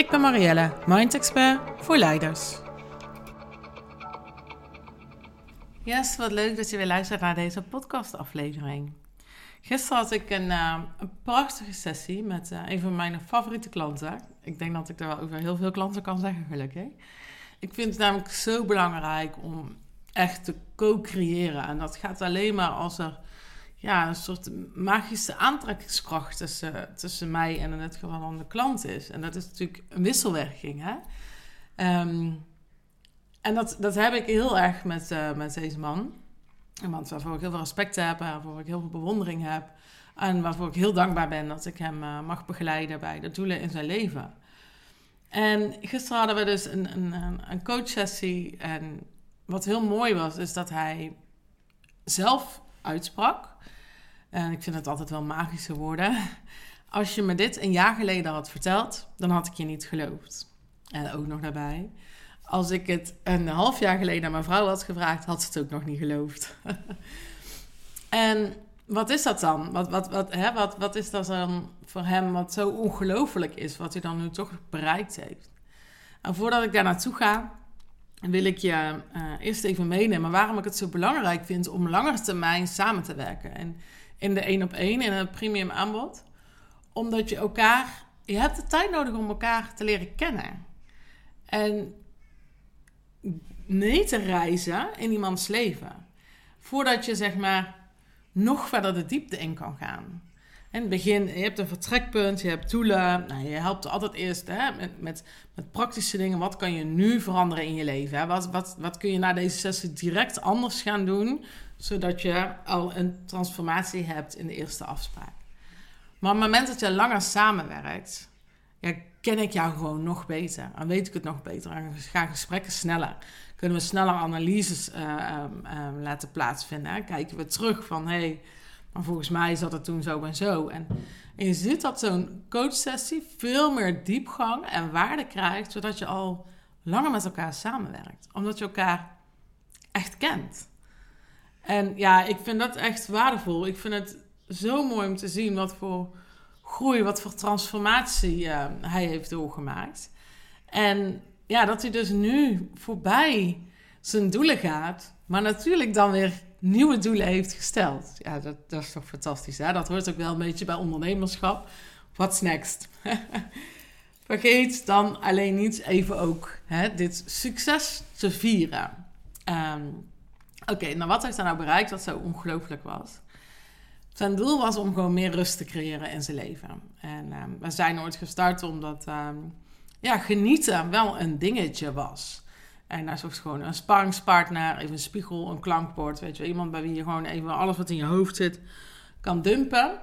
Ik ben Marielle, Mind Expert voor leiders. Yes, wat leuk dat je weer luistert naar deze podcastaflevering. Gisteren had ik een, uh, een prachtige sessie met uh, een van mijn favoriete klanten. Ik denk dat ik er wel over heel veel klanten kan zeggen, gelukkig. Ik vind het namelijk zo belangrijk om echt te co-creëren. En dat gaat alleen maar als er ja, een soort magische aantrekkingskracht tussen, tussen mij en in het geval dan de klant is. En dat is natuurlijk een wisselwerking. Hè? Ehm, en dat, dat heb ik heel erg met, uh, met deze man. Een man waarvoor ik heel veel respect heb, waarvoor ik heel veel bewondering heb. En waarvoor ik heel dankbaar ben dat ik hem uh, mag begeleiden bij de doelen in zijn leven. En gisteren hadden we dus een, een, een coachsessie. En wat heel mooi was, is dat hij zelf uitsprak. En ik vind het altijd wel magische woorden. Als je me dit een jaar geleden had verteld, dan had ik je niet geloofd. En ook nog daarbij. Als ik het een half jaar geleden aan mijn vrouw had gevraagd, had ze het ook nog niet geloofd. en wat is dat dan? Wat, wat, wat, hè, wat, wat is dat dan voor hem wat zo ongelooflijk is, wat hij dan nu toch bereikt heeft? En voordat ik daar naartoe ga, wil ik je uh, eerst even meenemen waarom ik het zo belangrijk vind om langer termijn samen te werken. En in de één op één, in het premium aanbod. Omdat je elkaar, je hebt de tijd nodig om elkaar te leren kennen. En mee te reizen in iemands leven. Voordat je zeg maar nog verder de diepte in kan gaan. In het begin, je hebt een vertrekpunt, je hebt doelen. Nou, je helpt altijd eerst hè, met, met, met praktische dingen. Wat kan je nu veranderen in je leven? Hè? Wat, wat, wat kun je na deze sessie direct anders gaan doen? Zodat je al een transformatie hebt in de eerste afspraak. Maar op het moment dat je langer samenwerkt, ja, ken ik jou gewoon nog beter. En weet ik het nog beter. En gaan gesprekken sneller. Kunnen we sneller analyses uh, um, um, laten plaatsvinden. Hè? Kijken we terug van, hey, maar volgens mij zat het toen zo en zo. En, en je ziet dat zo'n coachsessie veel meer diepgang en waarde krijgt, zodat je al langer met elkaar samenwerkt. Omdat je elkaar echt kent. En ja, ik vind dat echt waardevol. Ik vind het zo mooi om te zien wat voor groei, wat voor transformatie uh, hij heeft doorgemaakt. En ja, dat hij dus nu voorbij zijn doelen gaat, maar natuurlijk dan weer nieuwe doelen heeft gesteld. Ja, dat, dat is toch fantastisch, hè? Dat hoort ook wel een beetje bij ondernemerschap. What's next? Vergeet dan alleen niet even ook hè, dit succes te vieren. Um, Oké, nou wat heeft hij nou bereikt wat zo ongelooflijk was? Zijn doel was om gewoon meer rust te creëren in zijn leven. En um, we zijn ooit gestart omdat um, ja, genieten wel een dingetje was. En daar zocht gewoon een sparringspartner, even een spiegel, een klankbord. Weet je, iemand bij wie je gewoon even alles wat in je hoofd zit kan dumpen.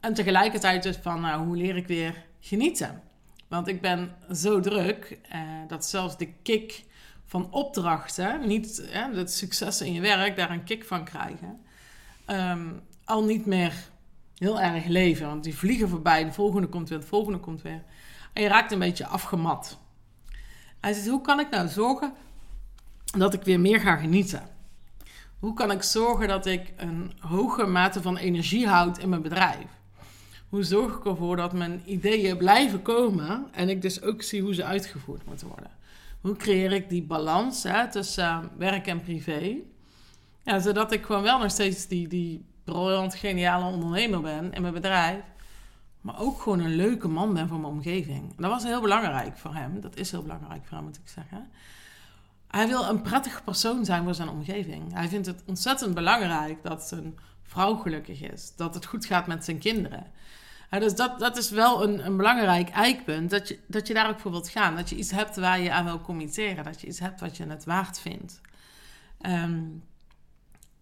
En tegelijkertijd dus van, nou, hoe leer ik weer genieten? Want ik ben zo druk eh, dat zelfs de kick van opdrachten, niet eh, het succes in je werk, daar een kick van krijgen, um, al niet meer heel erg leven. Want die vliegen voorbij, de volgende komt weer, de volgende komt weer. En je raakt een beetje afgemat. Hij zegt, hoe kan ik nou zorgen dat ik weer meer ga genieten? Hoe kan ik zorgen dat ik een hoge mate van energie houd in mijn bedrijf? Hoe zorg ik ervoor dat mijn ideeën blijven komen en ik dus ook zie hoe ze uitgevoerd moeten worden? Hoe creëer ik die balans hè, tussen uh, werk en privé? Zodat ik gewoon wel nog steeds die, die briljant, geniale ondernemer ben in mijn bedrijf maar ook gewoon een leuke man ben voor mijn omgeving. dat was heel belangrijk voor hem. Dat is heel belangrijk voor hem, moet ik zeggen. Hij wil een prettig persoon zijn voor zijn omgeving. Hij vindt het ontzettend belangrijk dat zijn vrouw gelukkig is. Dat het goed gaat met zijn kinderen. dus dat, dat is wel een, een belangrijk eikpunt. Dat je, dat je daar ook voor wilt gaan. Dat je iets hebt waar je aan wil committeren. Dat je iets hebt wat je het waard vindt. Um,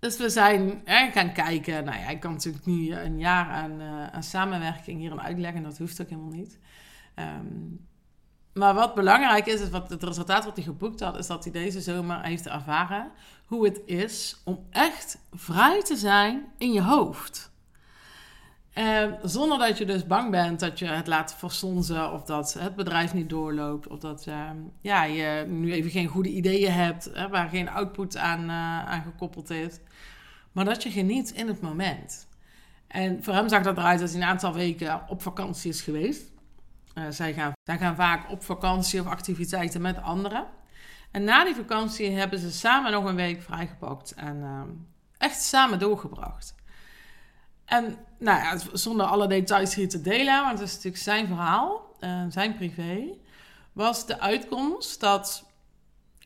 dus we zijn hè, gaan kijken. Nou ja, ik kan natuurlijk nu een jaar aan, uh, aan samenwerking uitleggen. Dat hoeft ook helemaal niet. Um, maar wat belangrijk is, is wat het resultaat wat hij geboekt had, is dat hij deze zomer heeft ervaren hoe het is om echt vrij te zijn in je hoofd. En zonder dat je dus bang bent dat je het laat versonzen of dat het bedrijf niet doorloopt of dat ehm, ja, je nu even geen goede ideeën hebt waar geen output aan, uh, gekoppeld is. Maar dat je geniet in het moment. En voor hem zag dat eruit dat hij een aantal weken op vakantie is geweest. Uh, zij, gaan, zij gaan vaak op vakantie of activiteiten met anderen. En na die vakantie hebben ze samen nog een week vrijgepakt en uh, echt samen doorgebracht. En nou ja, zonder alle details hier te delen, want het is natuurlijk zijn verhaal, uh, zijn privé, was de uitkomst dat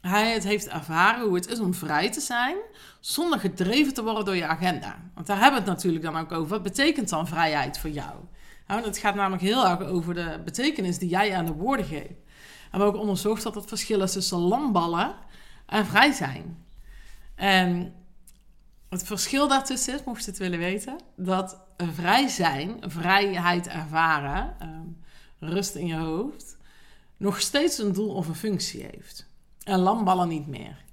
hij het heeft ervaren hoe het is om vrij te zijn, zonder gedreven te worden door je agenda. Want daar hebben we het natuurlijk dan ook over. Wat betekent dan vrijheid voor jou? Nou, het gaat namelijk heel erg over de betekenis die jij aan de woorden geeft. En we hebben ook onderzocht dat het verschil is tussen lamballen en vrij zijn. En het verschil daartussen is, mocht je het willen weten, dat vrij zijn, vrijheid ervaren, ehm, rust in je hoofd, nog steeds een doel of een functie heeft. En lamballen niet meer.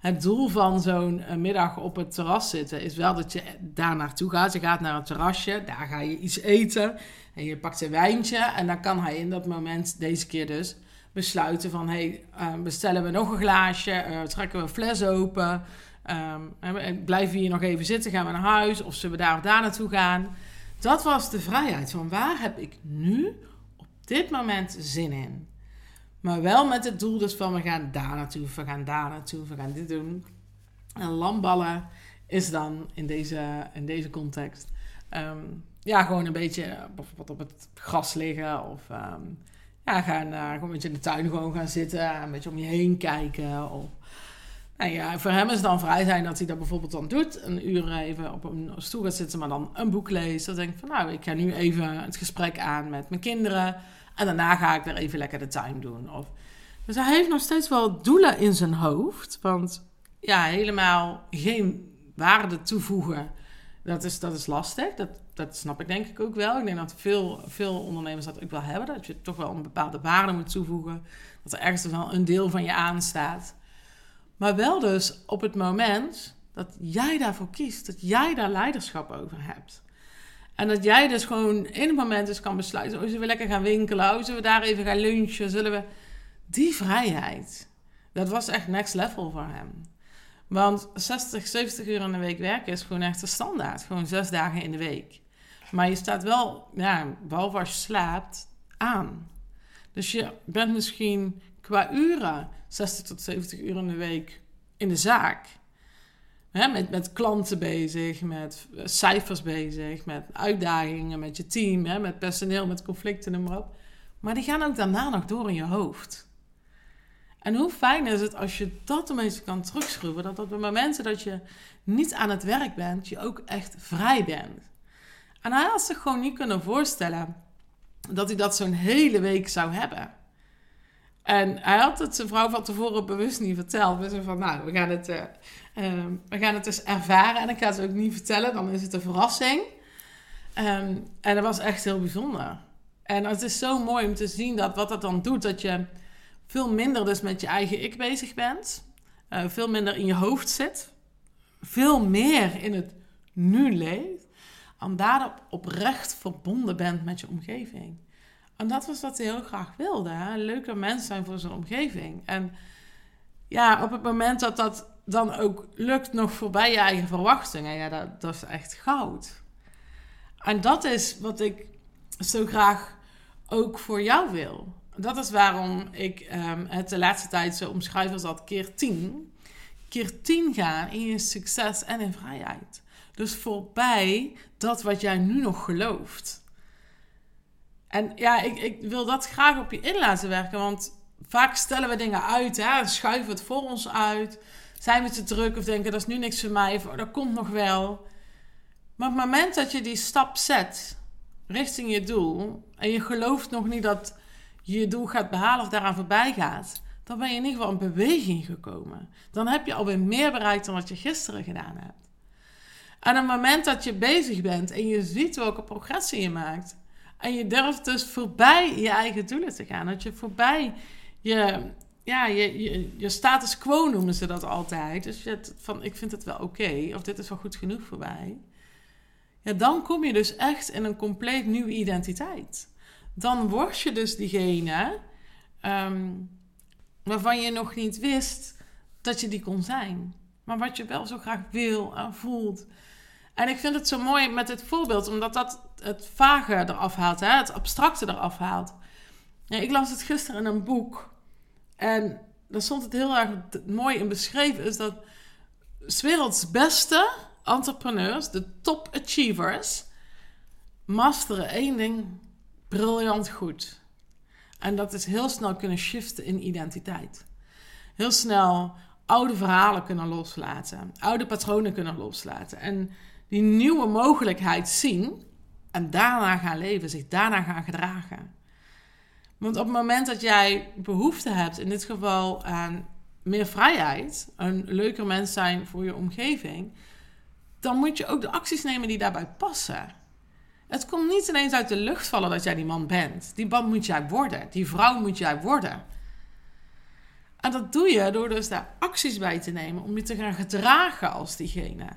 Het doel van zo'n eh, middag op het terras zitten is wel dat je daar naartoe gaat. Je gaat naar een terrasje, daar ga je iets eten en je pakt een wijntje. En dan kan hij in dat moment, deze keer dus, besluiten van... hé, hey, uh, bestellen we nog een glaasje, uh, trekken we een fles open... Um, blijven we hier nog even zitten, gaan we naar huis of zullen we daar of daar naartoe gaan? Dat was de vrijheid van waar heb ik nu op dit moment zin in? Maar wel met het doel dus van we gaan daar naartoe, we gaan daar naartoe, we gaan dit doen. En lamballen is dan in deze, in deze context um, ja, gewoon een beetje bijvoorbeeld op het gras liggen of um, ja, gaan uh, gewoon een beetje in de tuin gewoon gaan zitten, een beetje om je heen kijken of nou ja, voor hem is het dan vrij zijn dat hij dat bijvoorbeeld dan doet. Een uur even op een stoel gaat zitten, maar dan een boek leest. Dan denk ik van nou, ik ga nu even het gesprek aan met mijn kinderen. En daarna ga ik weer even lekker de tuin doen. Of, dus hij heeft nog steeds wel doelen in zijn hoofd. Want ja, helemaal geen waarde toevoegen, dat is, dat is lastig. Dat, dat snap ik denk ik ook wel. Ik denk dat veel, veel ondernemers dat ook wel hebben. Dat je toch wel een bepaalde waarde moet toevoegen. Dat er ergens wel een deel van je aanstaat. Maar wel dus op het moment dat jij daarvoor kiest. Dat jij daar leiderschap over hebt. En dat jij dus gewoon in het moment dus kan besluiten: oh, zullen we lekker gaan winkelen? Oh, zullen we daar even gaan lunchen? Zullen we. Die vrijheid, dat was echt next level voor hem. Want 60, 70 uur in de week werken is gewoon echt de standaard. Gewoon zes dagen in de week. Maar je staat wel, ja, behalve als je slaapt, aan. Dus je bent misschien qua uren 60 tot 70 uur in de week in de zaak. Hè, met, met klanten bezig, met cijfers bezig, met uitdagingen met je team, hè, met personeel, met conflicten, noem maar op. Maar die gaan ook daarna nog door in je hoofd. En hoe fijn is het als je dat tenminste kan terugschroeven, dat op de momenten dat je niet aan het werk bent, je ook echt vrij bent. En hij had zich gewoon niet kunnen voorstellen dat hij dat zo'n hele week zou hebben. En hij had het zijn vrouw van tevoren bewust niet verteld. We van, nou, we gaan het, uh, uh, we gaan het dus ervaren. En ik ga het ook niet vertellen, dan is het een verrassing. Um, en dat was echt heel bijzonder. En het is zo mooi om te zien dat wat dat dan doet, dat je veel minder dus met je eigen ik bezig bent. Uh, veel minder in je hoofd zit. Veel meer in het nu leeft. En daarop oprecht verbonden bent met je omgeving. En dat was wat hij heel graag wilde. Hè? Leuke mensen zijn voor zijn omgeving. En ja, op het moment dat dat dan ook lukt, nog voorbij je eigen verwachtingen, ja, dat, dat is echt goud. En dat is wat ik zo graag ook voor jou wil. Dat is waarom ik um, het de laatste tijd zo omschrijf als dat keer tien. Keer tien gaan in je succes en in vrijheid. Dus voorbij dat wat jij nu nog gelooft. En ja, ik, ik wil dat graag op je in laten werken. Want vaak stellen we dingen uit, hè, schuiven het voor ons uit. Zijn we te druk of denken dat is nu niks voor mij of oh, dat komt nog wel. Maar op het moment dat je die stap zet richting je doel en je gelooft nog niet dat je je doel gaat behalen of daaraan voorbij gaat, dan ben je in ieder geval in beweging gekomen. Dan heb je alweer meer bereikt dan wat je gisteren gedaan hebt. Op het moment dat je bezig bent en je ziet welke progressie je maakt, En je durft dus voorbij je eigen doelen te gaan. Dat je voorbij je, ja, je, je, status quo noemen ze dat altijd. Dus je van ik vind het wel oké, of dit is wel goed genoeg voor mij. Ja, dan kom je dus echt in een compleet nieuwe identiteit. Dan word je dus diegene ehm, waarvan je nog niet wist dat je die kon zijn. Maar wat je wel zo graag wil en voelt. En ik vind het zo mooi met dit voorbeeld, omdat dat het vage eraf haalt, hè? het abstracte eraf haalt. Ja, ik las het gisteren in een boek. En daar stond het heel erg mooi in beschreven: is dat werelds beste entrepreneurs, de top achievers, masteren één ding briljant goed. En dat is heel snel kunnen shiften in identiteit. Heel snel oude verhalen kunnen loslaten, oude patronen kunnen loslaten. En die nieuwe mogelijkheid zien en daarna gaan leven, zich daarna gaan gedragen. Want op het moment dat jij behoefte hebt, in dit geval aan meer vrijheid, een leuker mens zijn voor je omgeving, dan moet je ook de acties nemen die daarbij passen. Het komt niet ineens uit de lucht vallen dat jij die man bent. Die man moet jij worden. Die vrouw moet jij worden. En dat doe je door dus daar acties bij te nemen om je te gaan gedragen als diegene.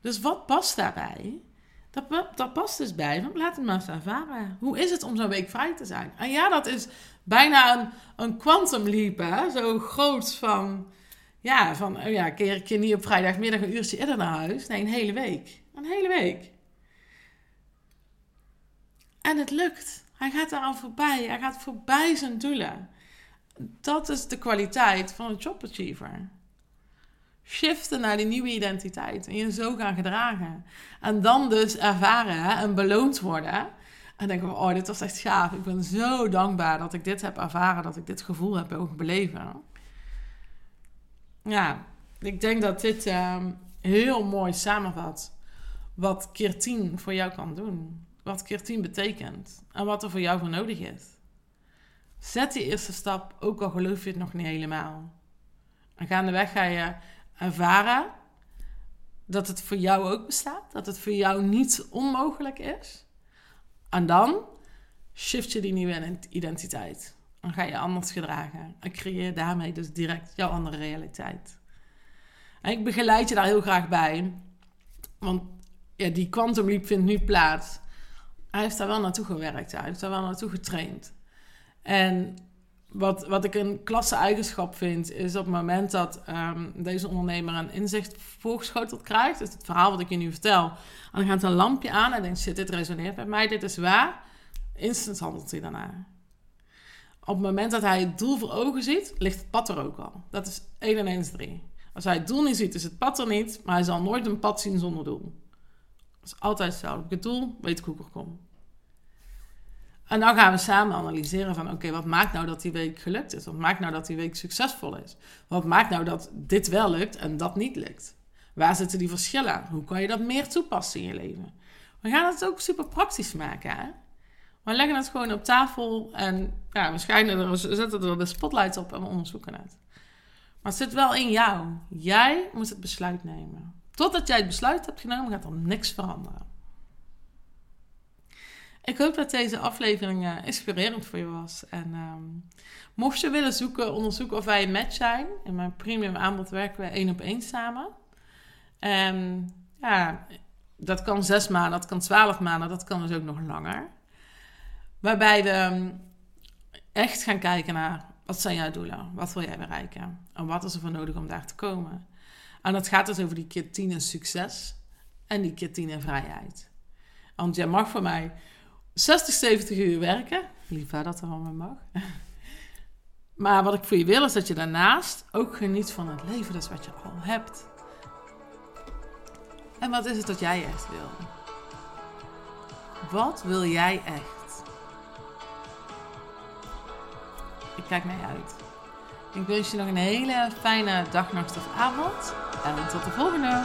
Dus wat past daarbij? Dat, dat past dus bij, want laat het maar eens ervaren. Hoe is het om zo'n week vrij te zijn? En ja, dat is bijna een, een quantum leap, hè? Zo groot van, ja, van, oh ja, keer, keer niet op vrijdagmiddag een uurtje eerder naar huis. Nee, een hele week. Een hele week. En het lukt. Hij gaat eraan voorbij. Hij gaat voorbij zijn doelen. Dat is de kwaliteit van een jobachiever shiften naar die nieuwe identiteit. En je zo gaan gedragen. En dan dus ervaren en beloond worden. En denken oh, dit was echt gaaf. Ik ben zo dankbaar dat ik dit heb ervaren. Dat ik dit gevoel heb mogen beleven. Ja, ik denk dat dit ehm, heel mooi samenvat. Wat keer 10 voor jou kan doen. Wat keer 10 betekent. En wat er voor jou voor nodig is. Zet die eerste stap, ook al geloof je het nog niet helemaal. En gaandeweg ga je ervaren dat het voor jou ook bestaat, dat het voor jou niet onmogelijk is. En dan shift je die nieuwe identiteit. Dan ga je anders gedragen en creëer daarmee dus direct jouw andere realiteit. En ik begeleid je daar heel graag bij, want ja, die quantum leap vindt nu plaats. Hij heeft daar wel naartoe gewerkt, hij heeft daar wel naartoe getraind. En wat, wat ik een klasse eigenschap vind, is op het moment dat ehm, deze ondernemer een inzicht voorgeschoteld krijgt, dus het verhaal wat ik je nu vertel, en dan gaat een lampje aan en denkt, shit, dit resoneert met mij, dit is waar, instant handelt hij daarna. Op het moment dat hij het doel voor ogen ziet, ligt het pad er ook al. Dat is 1 en 1 is 3. Als hij het doel niet ziet, is het pad er niet, maar hij zal nooit een pad zien zonder doel. Dat is altijd hetzelfde. Ik het doel, weet ik hoe ik er kom. En dan gaan we samen analyseren van oké, wat maakt nou dat die week gelukt is? Wat maakt nou dat die week succesvol is? Wat maakt nou dat dit wel lukt en dat niet lukt? Waar zitten die verschillen? Hoe kan je dat meer toepassen in je leven? We gaan het ook super praktisch maken. Hè? We leggen het gewoon op tafel en ja, we, schijnen er, zetten er de spotlights op en we onderzoeken het. Maar het zit wel in jou. Jij moet het besluit nemen. Totdat jij het besluit hebt genomen, gaat er niks veranderen. Ik hoop dat deze aflevering uh, inspirerend voor je was. En um, mocht je willen zoeken, onderzoeken of wij een match zijn. In mijn premium aanbod werken we één op één samen. En ja, dat kan zes maanden, dat kan twaalf maanden, dat kan dus ook nog langer. Waarbij we ehm, echt gaan kijken naar wat zijn jouw doelen? Wat wil jij bereiken? En wat is er voor nodig om daar te komen? En dat gaat dus over die keer 10 in succes en die keer 10 in vrijheid. Want jij mag voor mij 60, 70 uur werken. Liever dat er allemaal mag. Maar wat ik voor je wil is dat je daarnaast ook geniet van het leven. Dat is wat je al hebt. En wat is het dat jij echt wil? Wat wil jij echt? Ik kijk naar je uit. Ik wens je nog een hele fijne dag, nacht of avond. En tot de volgende.